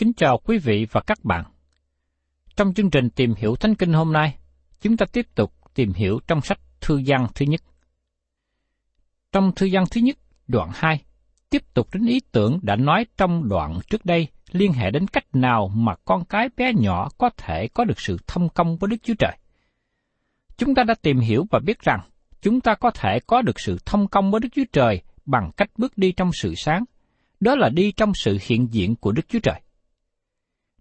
Kính chào quý vị và các bạn. Trong chương trình tìm hiểu Thánh Kinh hôm nay, chúng ta tiếp tục tìm hiểu trong sách Thư văn thứ nhất. Trong Thư văn thứ nhất, đoạn 2, tiếp tục đến ý tưởng đã nói trong đoạn trước đây liên hệ đến cách nào mà con cái bé nhỏ có thể có được sự thông công với Đức Chúa Trời. Chúng ta đã tìm hiểu và biết rằng chúng ta có thể có được sự thông công với Đức Chúa Trời bằng cách bước đi trong sự sáng, đó là đi trong sự hiện diện của Đức Chúa Trời.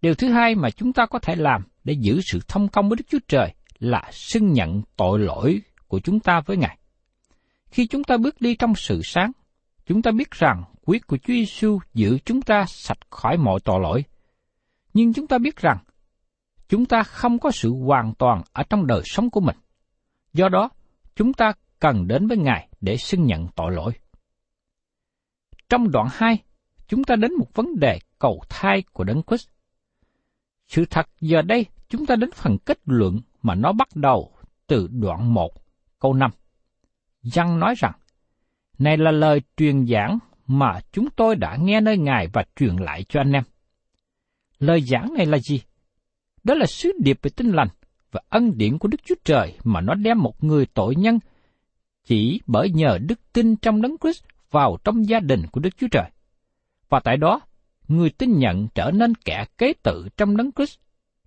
Điều thứ hai mà chúng ta có thể làm để giữ sự thông công với Đức Chúa Trời là xưng nhận tội lỗi của chúng ta với Ngài. Khi chúng ta bước đi trong sự sáng, chúng ta biết rằng quyết của Chúa Giêsu giữ chúng ta sạch khỏi mọi tội lỗi. Nhưng chúng ta biết rằng chúng ta không có sự hoàn toàn ở trong đời sống của mình. Do đó, chúng ta cần đến với Ngài để xưng nhận tội lỗi. Trong đoạn 2, chúng ta đến một vấn đề cầu thai của Đấng Christ. Sự thật giờ đây chúng ta đến phần kết luận mà nó bắt đầu từ đoạn 1, câu 5. Giăng nói rằng, này là lời truyền giảng mà chúng tôi đã nghe nơi Ngài và truyền lại cho anh em. Lời giảng này là gì? Đó là sứ điệp về tinh lành và ân điển của Đức Chúa Trời mà nó đem một người tội nhân chỉ bởi nhờ đức tin trong đấng Christ vào trong gia đình của Đức Chúa Trời. Và tại đó, người tin nhận trở nên kẻ kế tự trong đấng Christ.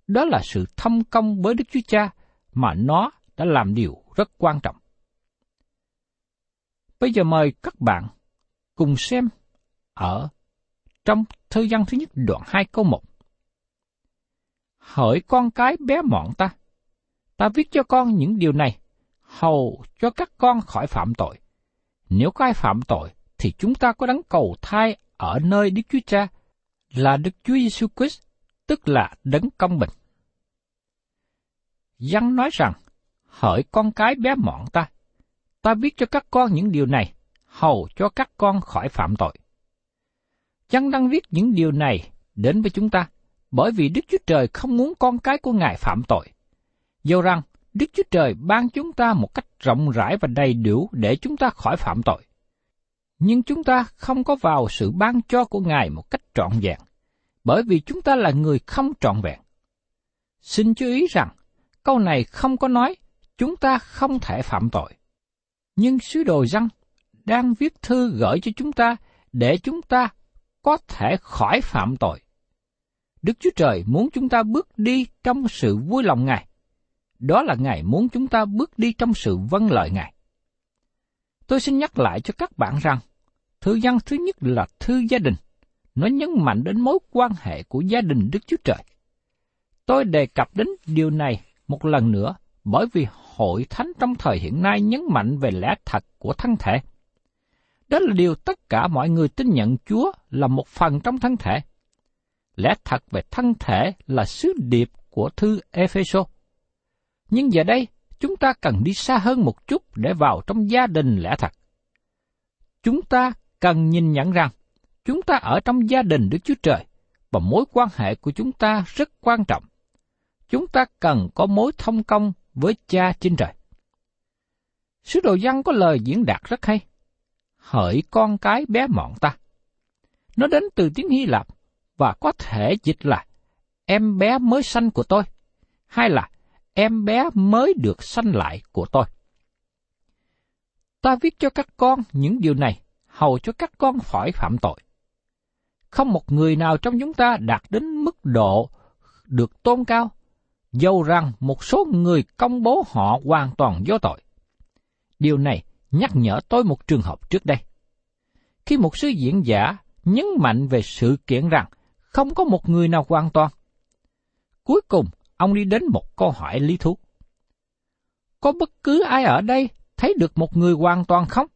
Đó là sự thông công với Đức Chúa Cha mà nó đã làm điều rất quan trọng. Bây giờ mời các bạn cùng xem ở trong thư văn thứ nhất đoạn 2 câu 1. Hỡi con cái bé mọn ta, ta viết cho con những điều này, hầu cho các con khỏi phạm tội. Nếu có ai phạm tội, thì chúng ta có đấng cầu thai ở nơi Đức Chúa Cha là Đức Chúa Giêsu Christ, tức là đấng công bình. Giăng nói rằng, hỡi con cái bé mọn ta, ta viết cho các con những điều này, hầu cho các con khỏi phạm tội. Giăng đang viết những điều này đến với chúng ta, bởi vì Đức Chúa Trời không muốn con cái của Ngài phạm tội. Dầu rằng Đức Chúa Trời ban chúng ta một cách rộng rãi và đầy đủ để chúng ta khỏi phạm tội. Nhưng chúng ta không có vào sự ban cho của Ngài một cách trọn vẹn, bởi vì chúng ta là người không trọn vẹn. Xin chú ý rằng, câu này không có nói chúng ta không thể phạm tội. Nhưng sứ đồ răng đang viết thư gửi cho chúng ta để chúng ta có thể khỏi phạm tội. Đức Chúa Trời muốn chúng ta bước đi trong sự vui lòng Ngài. Đó là Ngài muốn chúng ta bước đi trong sự vâng lời Ngài. Tôi xin nhắc lại cho các bạn rằng, thư văn thứ nhất là thư gia đình. Nó nhấn mạnh đến mối quan hệ của gia đình Đức Chúa Trời. Tôi đề cập đến điều này một lần nữa bởi vì hội thánh trong thời hiện nay nhấn mạnh về lẽ thật của thân thể. Đó là điều tất cả mọi người tin nhận Chúa là một phần trong thân thể. Lẽ thật về thân thể là sứ điệp của thư Epheso. Nhưng giờ đây, chúng ta cần đi xa hơn một chút để vào trong gia đình lẽ thật. Chúng ta cần nhìn nhận rằng, chúng ta ở trong gia đình Đức Chúa Trời, và mối quan hệ của chúng ta rất quan trọng. Chúng ta cần có mối thông công với cha trên trời. Sứ đồ văn có lời diễn đạt rất hay. Hỡi con cái bé mọn ta. Nó đến từ tiếng Hy Lạp và có thể dịch là em bé mới sanh của tôi, hay là em bé mới được sanh lại của tôi. Ta viết cho các con những điều này, hầu cho các con khỏi phạm tội. Không một người nào trong chúng ta đạt đến mức độ được tôn cao, dầu rằng một số người công bố họ hoàn toàn vô tội. Điều này nhắc nhở tôi một trường hợp trước đây. Khi một sư diễn giả nhấn mạnh về sự kiện rằng không có một người nào hoàn toàn. Cuối cùng, ông đi đến một câu hỏi lý thú. Có bất cứ ai ở đây thấy được một người hoàn toàn không?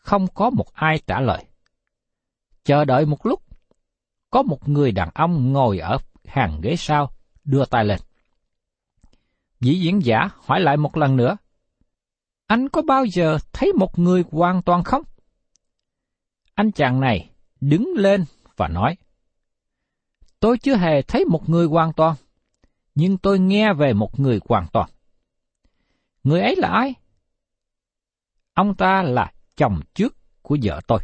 Không có một ai trả lời. Chờ đợi một lúc, có một người đàn ông ngồi ở hàng ghế sau, đưa tay lên. Dĩ diễn giả hỏi lại một lần nữa. Anh có bao giờ thấy một người hoàn toàn không? Anh chàng này đứng lên và nói, Tôi chưa hề thấy một người hoàn toàn, nhưng tôi nghe về một người hoàn toàn. Người ấy là ai? Ông ta là chồng trước của vợ tôi.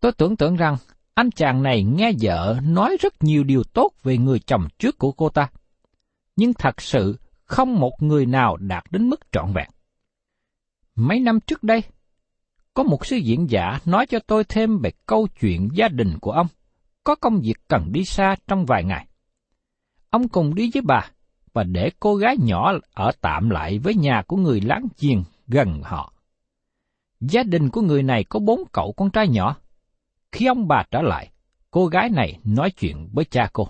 Tôi tưởng tượng rằng anh chàng này nghe vợ nói rất nhiều điều tốt về người chồng trước của cô ta. Nhưng thật sự không một người nào đạt đến mức trọn vẹn. Mấy năm trước đây, có một sư diễn giả nói cho tôi thêm về câu chuyện gia đình của ông, có công việc cần đi xa trong vài ngày. Ông cùng đi với bà, và để cô gái nhỏ ở tạm lại với nhà của người láng giềng gần họ. Gia đình của người này có bốn cậu con trai nhỏ. Khi ông bà trở lại, cô gái này nói chuyện với cha cô.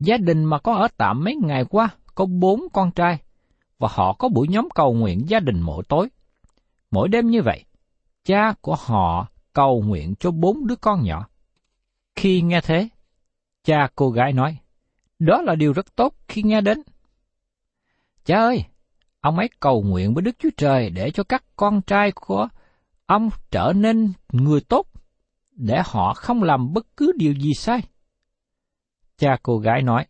Gia đình mà có ở tạm mấy ngày qua có bốn con trai, và họ có buổi nhóm cầu nguyện gia đình mỗi tối. Mỗi đêm như vậy, cha của họ cầu nguyện cho bốn đứa con nhỏ. Khi nghe thế, cha cô gái nói, đó là điều rất tốt khi nghe đến. Cha ơi, ông ấy cầu nguyện với Đức Chúa Trời để cho các con trai của ông trở nên người tốt, để họ không làm bất cứ điều gì sai. Cha cô gái nói,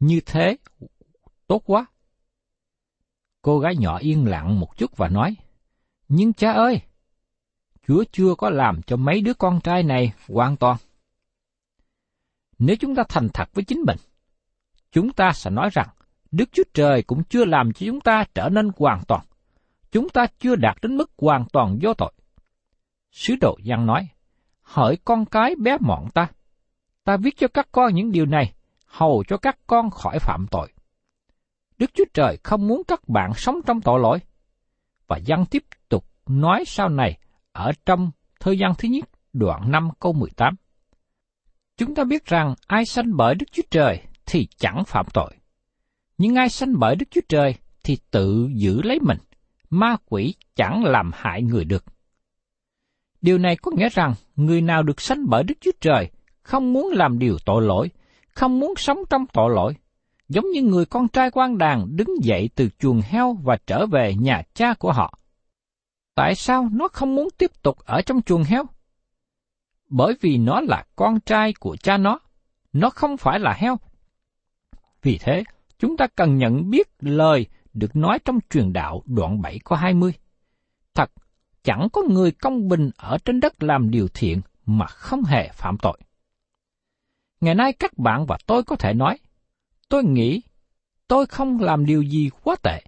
như thế, tốt quá. Cô gái nhỏ yên lặng một chút và nói, nhưng cha ơi, Chúa chưa có làm cho mấy đứa con trai này hoàn toàn. Nếu chúng ta thành thật với chính mình, chúng ta sẽ nói rằng Đức Chúa Trời cũng chưa làm cho chúng ta trở nên hoàn toàn. Chúng ta chưa đạt đến mức hoàn toàn vô tội. Sứ đồ Giăng nói, hỡi con cái bé mọn ta, ta viết cho các con những điều này, hầu cho các con khỏi phạm tội. Đức Chúa Trời không muốn các bạn sống trong tội lỗi. Và Giăng tiếp tục nói sau này ở trong thời gian thứ nhất đoạn 5 câu 18. Chúng ta biết rằng ai sanh bởi Đức Chúa Trời thì chẳng phạm tội. Nhưng ai sanh bởi Đức Chúa Trời thì tự giữ lấy mình, ma quỷ chẳng làm hại người được. Điều này có nghĩa rằng người nào được sanh bởi Đức Chúa Trời không muốn làm điều tội lỗi, không muốn sống trong tội lỗi, giống như người con trai quan đàn đứng dậy từ chuồng heo và trở về nhà cha của họ. Tại sao nó không muốn tiếp tục ở trong chuồng heo? Bởi vì nó là con trai của cha nó, nó không phải là heo. Vì thế, chúng ta cần nhận biết lời được nói trong truyền đạo đoạn 7 có 20. Thật, chẳng có người công bình ở trên đất làm điều thiện mà không hề phạm tội. Ngày nay các bạn và tôi có thể nói, tôi nghĩ tôi không làm điều gì quá tệ.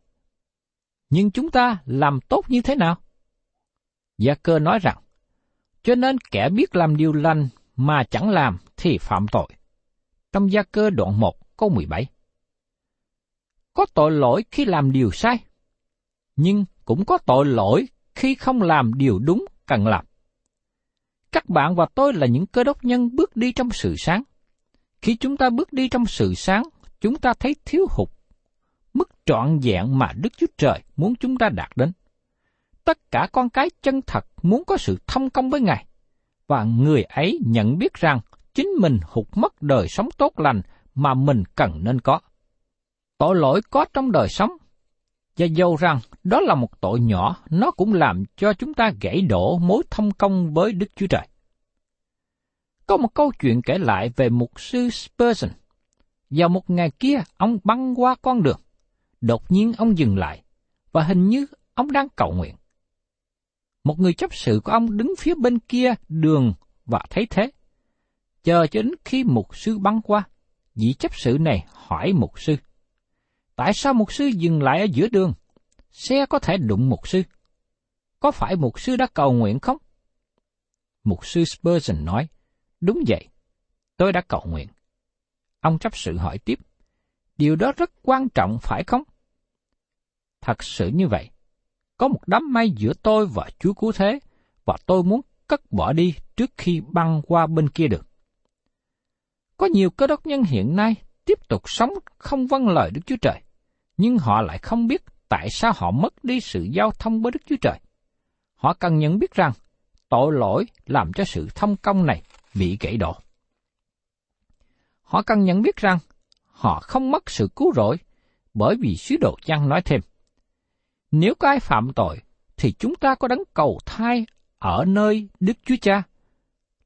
Nhưng chúng ta làm tốt như thế nào? Gia cơ nói rằng, cho nên kẻ biết làm điều lành mà chẳng làm thì phạm tội. Trong gia cơ đoạn 1 câu 17 có tội lỗi khi làm điều sai, nhưng cũng có tội lỗi khi không làm điều đúng cần làm. Các bạn và tôi là những cơ đốc nhân bước đi trong sự sáng. Khi chúng ta bước đi trong sự sáng, chúng ta thấy thiếu hụt mức trọn vẹn mà Đức Chúa Trời muốn chúng ta đạt đến. Tất cả con cái chân thật muốn có sự thông công với Ngài, và người ấy nhận biết rằng chính mình hụt mất đời sống tốt lành mà mình cần nên có. Tội lỗi có trong đời sống, và dầu rằng đó là một tội nhỏ, nó cũng làm cho chúng ta gãy đổ mối thông công với Đức Chúa Trời. Có một câu chuyện kể lại về mục sư Spurgeon. Vào một ngày kia, ông băng qua con đường. Đột nhiên ông dừng lại, và hình như ông đang cầu nguyện. Một người chấp sự của ông đứng phía bên kia đường và thấy thế. Chờ cho đến khi mục sư băng qua, vị chấp sự này hỏi mục sư. Tại sao mục sư dừng lại ở giữa đường? Xe có thể đụng mục sư. Có phải mục sư đã cầu nguyện không? Mục sư Spurgeon nói, đúng vậy, tôi đã cầu nguyện. Ông chấp sự hỏi tiếp, điều đó rất quan trọng phải không? Thật sự như vậy, có một đám mây giữa tôi và Chúa Cứu Thế, và tôi muốn cất bỏ đi trước khi băng qua bên kia được. Có nhiều cơ đốc nhân hiện nay tiếp tục sống không vâng lời Đức Chúa Trời, nhưng họ lại không biết tại sao họ mất đi sự giao thông với Đức Chúa Trời. Họ cần nhận biết rằng tội lỗi làm cho sự thông công này bị gãy đổ. Họ cần nhận biết rằng họ không mất sự cứu rỗi bởi vì sứ đồ Giăng nói thêm. Nếu có ai phạm tội, thì chúng ta có đấng cầu thai ở nơi Đức Chúa Cha,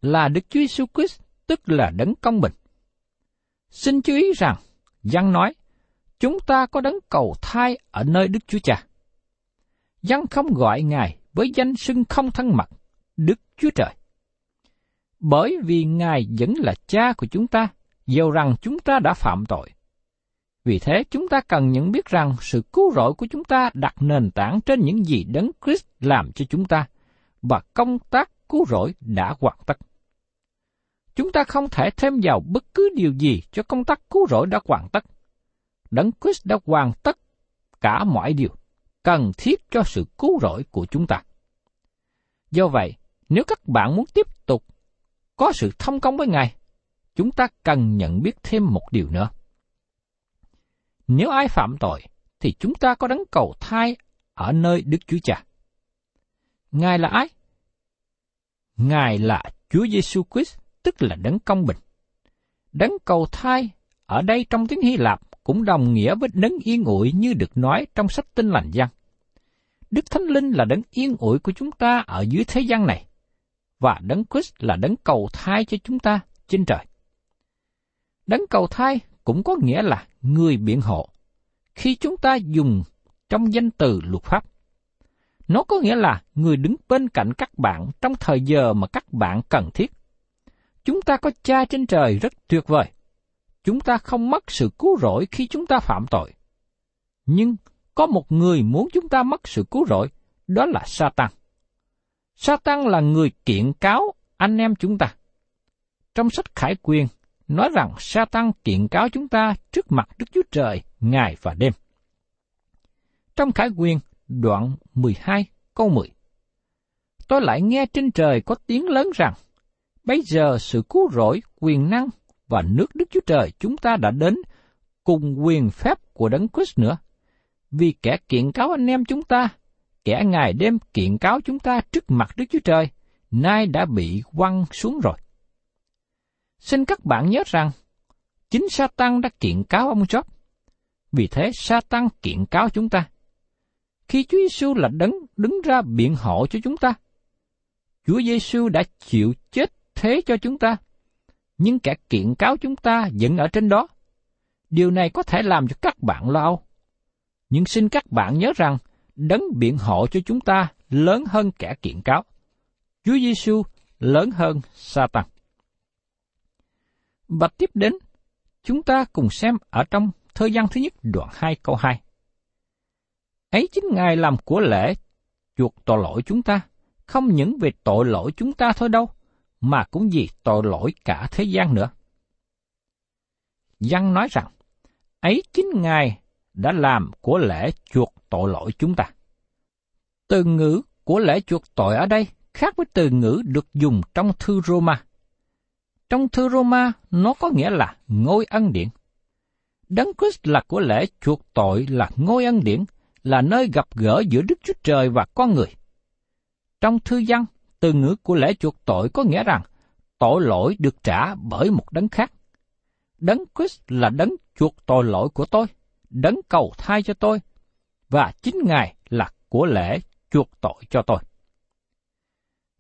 là Đức Chúa Jesus Christ, tức là đấng công bình. Xin chú ý rằng, Giăng nói, chúng ta có đấng cầu thai ở nơi Đức Chúa Cha. dân không gọi Ngài với danh xưng không thân mật, Đức Chúa Trời. Bởi vì Ngài vẫn là cha của chúng ta, dầu rằng chúng ta đã phạm tội. Vì thế chúng ta cần nhận biết rằng sự cứu rỗi của chúng ta đặt nền tảng trên những gì Đấng Christ làm cho chúng ta, và công tác cứu rỗi đã hoàn tất. Chúng ta không thể thêm vào bất cứ điều gì cho công tác cứu rỗi đã hoàn tất. Đấng Christ đã hoàn tất cả mọi điều cần thiết cho sự cứu rỗi của chúng ta. Do vậy, nếu các bạn muốn tiếp tục có sự thông công với Ngài, chúng ta cần nhận biết thêm một điều nữa. Nếu ai phạm tội, thì chúng ta có đấng cầu thai ở nơi Đức Chúa Cha. Ngài là ai? Ngài là Chúa Giêsu Christ, tức là đấng công bình. Đấng cầu thai ở đây trong tiếng Hy Lạp cũng đồng nghĩa với đấng yên ủi như được nói trong sách Tinh lành gian. Đức Thánh Linh là đấng yên ủi của chúng ta ở dưới thế gian này, và đấng Christ là đấng cầu thai cho chúng ta trên trời. Đấng cầu thai cũng có nghĩa là người biện hộ. Khi chúng ta dùng trong danh từ luật pháp, nó có nghĩa là người đứng bên cạnh các bạn trong thời giờ mà các bạn cần thiết. Chúng ta có cha trên trời rất tuyệt vời. Chúng ta không mất sự cứu rỗi khi chúng ta phạm tội. Nhưng có một người muốn chúng ta mất sự cứu rỗi, đó là Satan. Satan là người kiện cáo anh em chúng ta. Trong sách Khải Quyền nói rằng Satan kiện cáo chúng ta trước mặt Đức Chúa Trời ngày và đêm. Trong Khải Quyền, đoạn 12, câu 10. Tôi lại nghe trên trời có tiếng lớn rằng, bây giờ sự cứu rỗi, quyền năng và nước Đức Chúa Trời chúng ta đã đến cùng quyền phép của Đấng Christ nữa. Vì kẻ kiện cáo anh em chúng ta, kẻ ngày đêm kiện cáo chúng ta trước mặt Đức Chúa Trời, nay đã bị quăng xuống rồi. Xin các bạn nhớ rằng, chính Satan đã kiện cáo ông Job. Vì thế Satan kiện cáo chúng ta. Khi Chúa Giêsu là đấng đứng ra biện hộ cho chúng ta, Chúa Giêsu đã chịu chết thế cho chúng ta, nhưng kẻ kiện cáo chúng ta vẫn ở trên đó. Điều này có thể làm cho các bạn lo âu. Nhưng xin các bạn nhớ rằng, đấng biện hộ cho chúng ta lớn hơn kẻ kiện cáo. Chúa Giêsu lớn hơn Satan. Và tiếp đến, chúng ta cùng xem ở trong thời gian thứ nhất đoạn 2 câu 2. Ấy chính Ngài làm của lễ chuộc tội lỗi chúng ta, không những về tội lỗi chúng ta thôi đâu, mà cũng vì tội lỗi cả thế gian nữa. Văn nói rằng, ấy chính Ngài đã làm của lễ chuộc tội lỗi chúng ta. Từ ngữ của lễ chuộc tội ở đây khác với từ ngữ được dùng trong thư Roma. Trong thư Roma, nó có nghĩa là ngôi ân điển. Đấng Christ là của lễ chuộc tội là ngôi ân điển, là nơi gặp gỡ giữa Đức Chúa Trời và con người. Trong thư văn, từ ngữ của lễ chuộc tội có nghĩa rằng tội lỗi được trả bởi một đấng khác. Đấng Christ là đấng chuộc tội lỗi của tôi, đấng cầu thai cho tôi, và chính Ngài là của lễ chuộc tội cho tôi.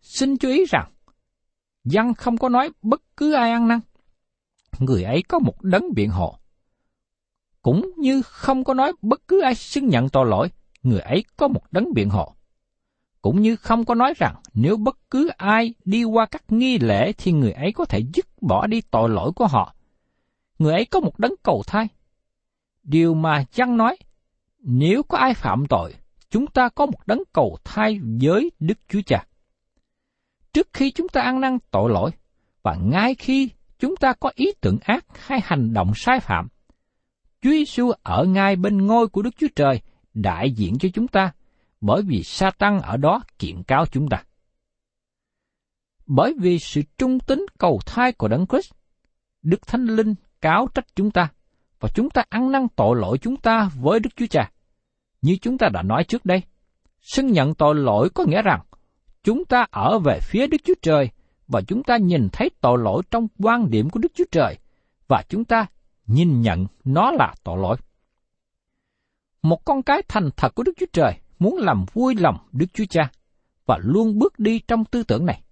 Xin chú ý rằng, dân không có nói bất cứ ai ăn năn. Người ấy có một đấng biện hộ. Cũng như không có nói bất cứ ai xưng nhận tội lỗi, người ấy có một đấng biện hộ. Cũng như không có nói rằng nếu bất cứ ai đi qua các nghi lễ thì người ấy có thể dứt bỏ đi tội lỗi của họ. Người ấy có một đấng cầu thai. Điều mà chăng nói, nếu có ai phạm tội, chúng ta có một đấng cầu thai với Đức Chúa Cha trước khi chúng ta ăn năn tội lỗi và ngay khi chúng ta có ý tưởng ác hay hành động sai phạm. Chúa Giêsu ở ngay bên ngôi của Đức Chúa Trời đại diện cho chúng ta bởi vì sa tăng ở đó kiện cáo chúng ta. Bởi vì sự trung tín cầu thai của Đấng Christ, Đức Thánh Linh cáo trách chúng ta và chúng ta ăn năn tội lỗi chúng ta với Đức Chúa Cha. Như chúng ta đã nói trước đây, xưng nhận tội lỗi có nghĩa rằng chúng ta ở về phía Đức Chúa Trời và chúng ta nhìn thấy tội lỗi trong quan điểm của Đức Chúa Trời và chúng ta nhìn nhận nó là tội lỗi. Một con cái thành thật của Đức Chúa Trời muốn làm vui lòng Đức Chúa Cha và luôn bước đi trong tư tưởng này.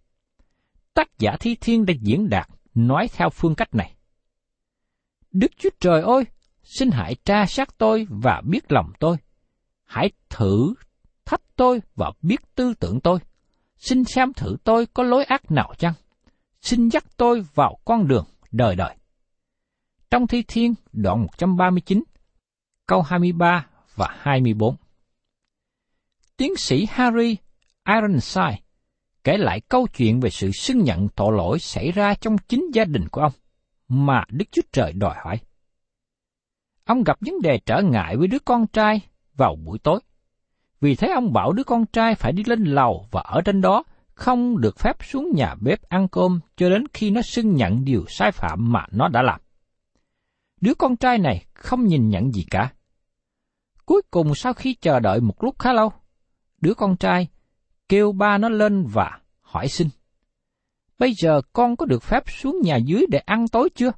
Tác giả Thi Thiên đã diễn đạt nói theo phương cách này. Đức Chúa Trời ơi, xin hãy tra sát tôi và biết lòng tôi. Hãy thử thách tôi và biết tư tưởng tôi xin xem thử tôi có lối ác nào chăng? Xin dắt tôi vào con đường đời đời. Trong Thi Thiên đoạn 139, câu 23 và 24. Tiến sĩ Harry Ironside kể lại câu chuyện về sự xưng nhận tội lỗi xảy ra trong chính gia đình của ông, mà Đức Chúa Trời đòi hỏi. Ông gặp vấn đề trở ngại với đứa con trai vào buổi tối. Vì thế ông bảo đứa con trai phải đi lên lầu và ở trên đó không được phép xuống nhà bếp ăn cơm cho đến khi nó xưng nhận điều sai phạm mà nó đã làm. Đứa con trai này không nhìn nhận gì cả. Cuối cùng sau khi chờ đợi một lúc khá lâu, đứa con trai kêu ba nó lên và hỏi xin. Bây giờ con có được phép xuống nhà dưới để ăn tối chưa?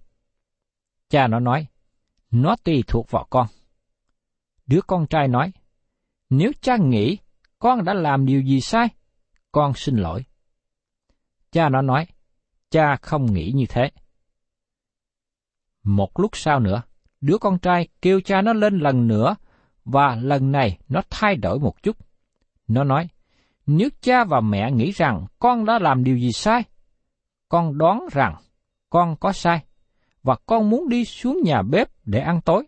Cha nó nói, nó tùy thuộc vào con. Đứa con trai nói, nếu cha nghĩ con đã làm điều gì sai, con xin lỗi. Cha nó nói, cha không nghĩ như thế. Một lúc sau nữa, đứa con trai kêu cha nó lên lần nữa, và lần này nó thay đổi một chút. Nó nói, nếu cha và mẹ nghĩ rằng con đã làm điều gì sai, con đoán rằng con có sai, và con muốn đi xuống nhà bếp để ăn tối.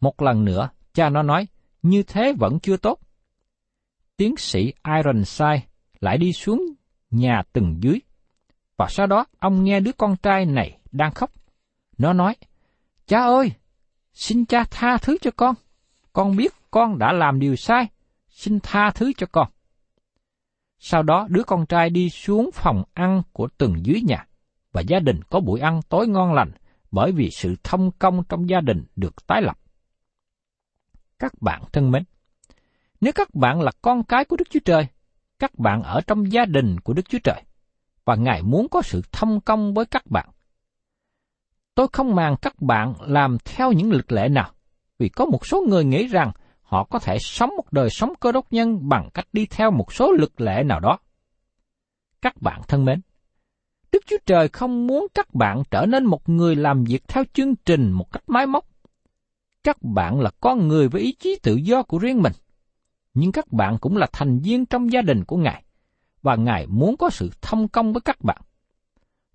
Một lần nữa, cha nó nói, như thế vẫn chưa tốt. Tiến sĩ Ironside lại đi xuống nhà từng dưới, và sau đó ông nghe đứa con trai này đang khóc. Nó nói, Cha ơi, xin cha tha thứ cho con. Con biết con đã làm điều sai, xin tha thứ cho con. Sau đó đứa con trai đi xuống phòng ăn của từng dưới nhà, và gia đình có buổi ăn tối ngon lành bởi vì sự thông công trong gia đình được tái lập. Các bạn thân mến, nếu các bạn là con cái của Đức Chúa Trời, các bạn ở trong gia đình của Đức Chúa Trời, và Ngài muốn có sự thông công với các bạn. Tôi không màng các bạn làm theo những lực lệ nào, vì có một số người nghĩ rằng họ có thể sống một đời sống cơ đốc nhân bằng cách đi theo một số lực lệ nào đó. Các bạn thân mến, Đức Chúa Trời không muốn các bạn trở nên một người làm việc theo chương trình một cách máy móc. Các bạn là con người với ý chí tự do của riêng mình nhưng các bạn cũng là thành viên trong gia đình của Ngài, và Ngài muốn có sự thông công với các bạn.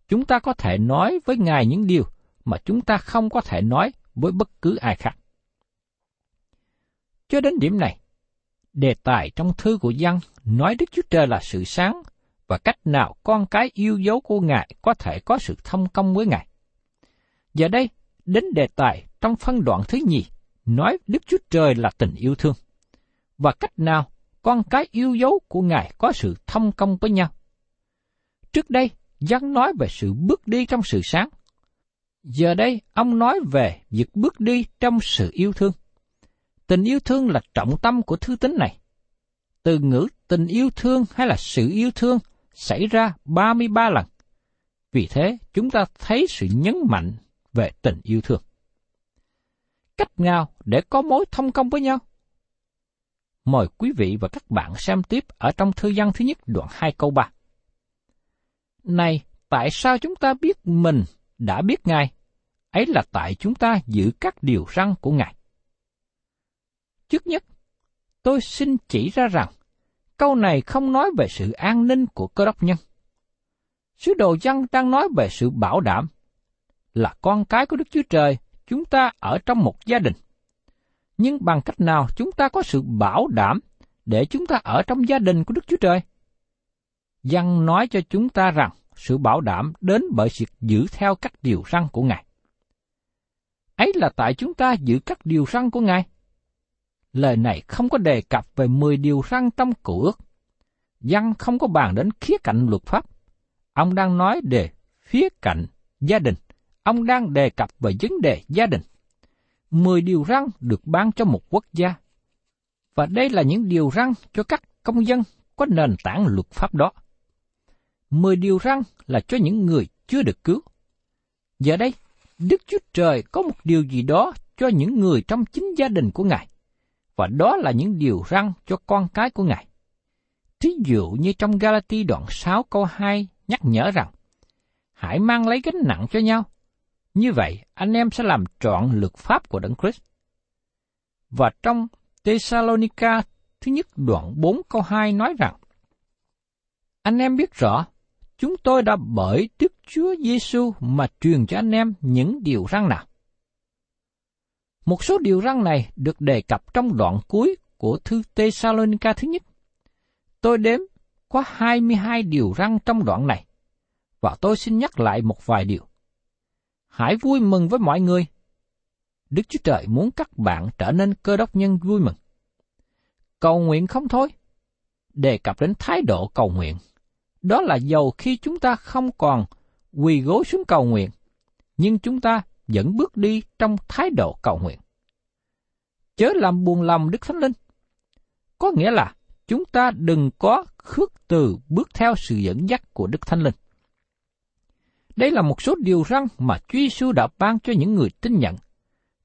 Chúng ta có thể nói với Ngài những điều mà chúng ta không có thể nói với bất cứ ai khác. Cho đến điểm này, đề tài trong thư của dân nói Đức Chúa Trời là sự sáng và cách nào con cái yêu dấu của Ngài có thể có sự thông công với Ngài. Giờ đây, đến đề tài trong phân đoạn thứ nhì, nói Đức Chúa Trời là tình yêu thương. Và cách nào con cái yêu dấu của Ngài có sự thông công với nhau. Trước đây, dân nói về sự bước đi trong sự sáng. Giờ đây, ông nói về việc bước đi trong sự yêu thương. Tình yêu thương là trọng tâm của thư tín này. Từ ngữ tình yêu thương hay là sự yêu thương xảy ra 33 lần. Vì thế, chúng ta thấy sự nhấn mạnh về tình yêu thương. Cách nào để có mối thông công với nhau? Mời quý vị và các bạn xem tiếp ở trong thư văn thứ nhất đoạn 2 câu 3. Này, tại sao chúng ta biết mình đã biết Ngài? Ấy là tại chúng ta giữ các điều răn của Ngài. Trước nhất, tôi xin chỉ ra rằng, câu này không nói về sự an ninh của cơ đốc nhân. Sứ đồ dân đang nói về sự bảo đảm, là con cái của Đức Chúa Trời, chúng ta ở trong một gia đình. Nhưng bằng cách nào chúng ta có sự bảo đảm để chúng ta ở trong gia đình của Đức Chúa Trời? Dân nói cho chúng ta rằng sự bảo đảm đến bởi việc giữ theo các điều răn của Ngài. Ấy là tại chúng ta giữ các điều răn của Ngài. Lời này không có đề cập về 10 điều răn trong cựu ước. Dân không có bàn đến khía cạnh luật pháp. Ông đang nói về phía cạnh gia đình. Ông đang đề cập về vấn đề gia đình. Mười điều răn được ban cho một quốc gia. Và đây là những điều răn cho các công dân có nền tảng luật pháp đó. Mười điều răn là cho những người chưa được cứu. Giờ đây, Đức Chúa Trời có một điều gì đó cho những người trong chính gia đình của Ngài. Và đó là những điều răn cho con cái của Ngài. Thí dụ như trong Galati đoạn 6 câu 2 nhắc nhở rằng, hãy mang lấy gánh nặng cho nhau, như vậy, anh em sẽ làm trọn luật pháp của Đấng Christ. Và trong Thessalonica thứ nhất đoạn 4 câu 2 nói rằng, Anh em biết rõ, chúng tôi đã bởi Đức Chúa Giêsu mà truyền cho anh em những điều răng nào. Một số điều răng này được đề cập trong đoạn cuối của thư Thessalonica thứ nhất. Tôi đếm có 22 điều răng trong đoạn này, và tôi xin nhắc lại một vài điều hãy vui mừng với mọi người. Đức Chúa Trời muốn các bạn trở nên cơ đốc nhân vui mừng. Cầu nguyện không thôi. Đề cập đến thái độ cầu nguyện. Đó là dầu khi chúng ta không còn quỳ gối xuống cầu nguyện, nhưng chúng ta vẫn bước đi trong thái độ cầu nguyện. Chớ làm buồn lòng Đức Thánh Linh. Có nghĩa là chúng ta đừng có khước từ bước theo sự dẫn dắt của Đức Thánh Linh. Đây là một số điều răn mà Chúa Giêsu đã ban cho những người tin nhận.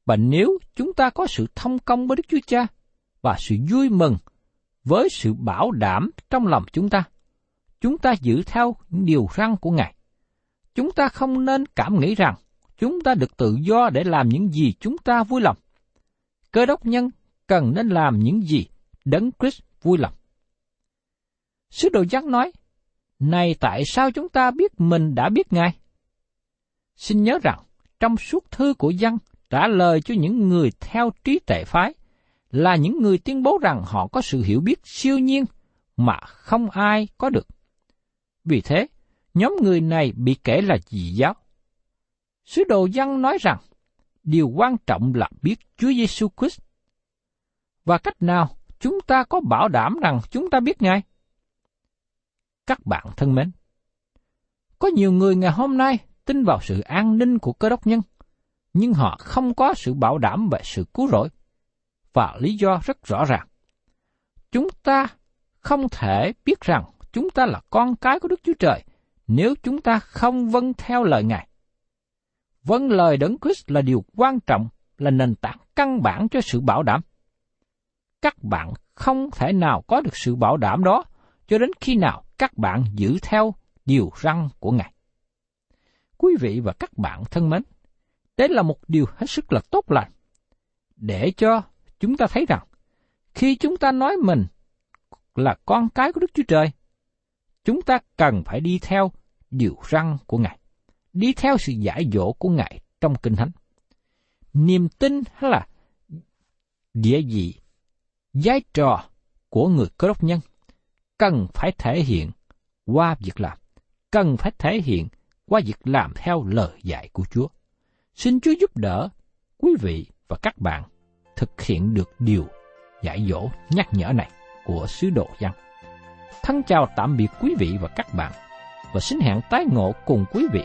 Và nếu chúng ta có sự thông công với Đức Chúa Cha và sự vui mừng với sự bảo đảm trong lòng chúng ta, chúng ta giữ theo những điều răn của Ngài. Chúng ta không nên cảm nghĩ rằng chúng ta được tự do để làm những gì chúng ta vui lòng. Cơ đốc nhân cần nên làm những gì đấng Christ vui lòng. Sứ đồ giác nói, Này tại sao chúng ta biết mình đã biết Ngài? Xin nhớ rằng, trong suốt thư của dân trả lời cho những người theo trí tệ phái là những người tuyên bố rằng họ có sự hiểu biết siêu nhiên mà không ai có được. Vì thế, nhóm người này bị kể là dị giáo. Sứ đồ dân nói rằng, điều quan trọng là biết Chúa Giêsu Christ. Và cách nào chúng ta có bảo đảm rằng chúng ta biết Ngài? Các bạn thân mến, có nhiều người ngày hôm nay tin vào sự an ninh của cơ đốc nhân, nhưng họ không có sự bảo đảm về sự cứu rỗi. Và lý do rất rõ ràng. Chúng ta không thể biết rằng chúng ta là con cái của Đức Chúa Trời nếu chúng ta không vâng theo lời Ngài. Vâng lời Đấng Christ là điều quan trọng, là nền tảng căn bản cho sự bảo đảm. Các bạn không thể nào có được sự bảo đảm đó cho đến khi nào các bạn giữ theo điều răn của Ngài. Quý vị và các bạn thân mến, đây là một điều hết sức là tốt lành, để cho chúng ta thấy rằng, khi chúng ta nói mình là con cái của Đức Chúa Trời, chúng ta cần phải đi theo điều răn của Ngài, đi theo sự giải dỗ của Ngài trong Kinh Thánh. Niềm tin hay là địa vị, vai trò của người cơ đốc nhân cần phải thể hiện qua việc làm, cần phải thể hiện qua việc làm theo lời dạy của Chúa. Xin Chúa giúp đỡ quý vị và các bạn thực hiện được điều dạy dỗ nhắc nhở này của sứ đồ Giăng. Thân chào tạm biệt quý vị và các bạn và xin hẹn tái ngộ cùng quý vị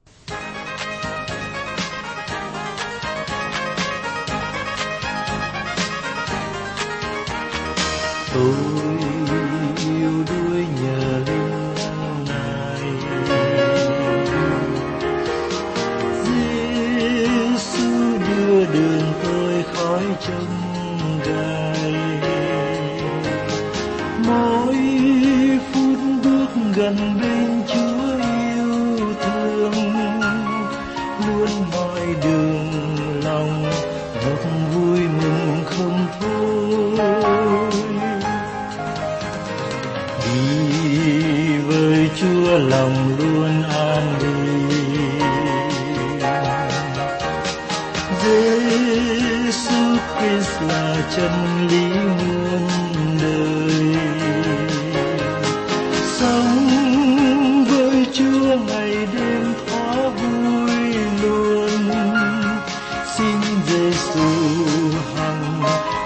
Tôi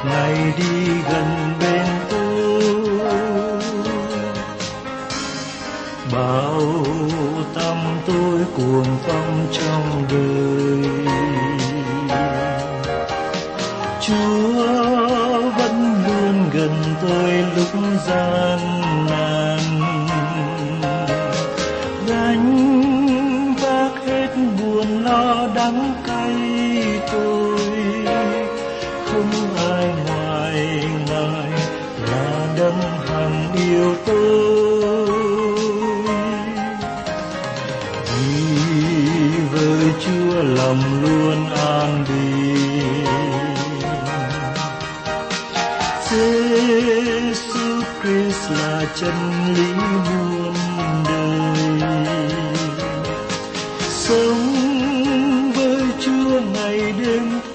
ngày đi gần bên tôi. Bao tâm tôi cuồng phong trong đời. Chúa vẫn luôn gần tôi lúc gian sống với Chúa ngày đêm.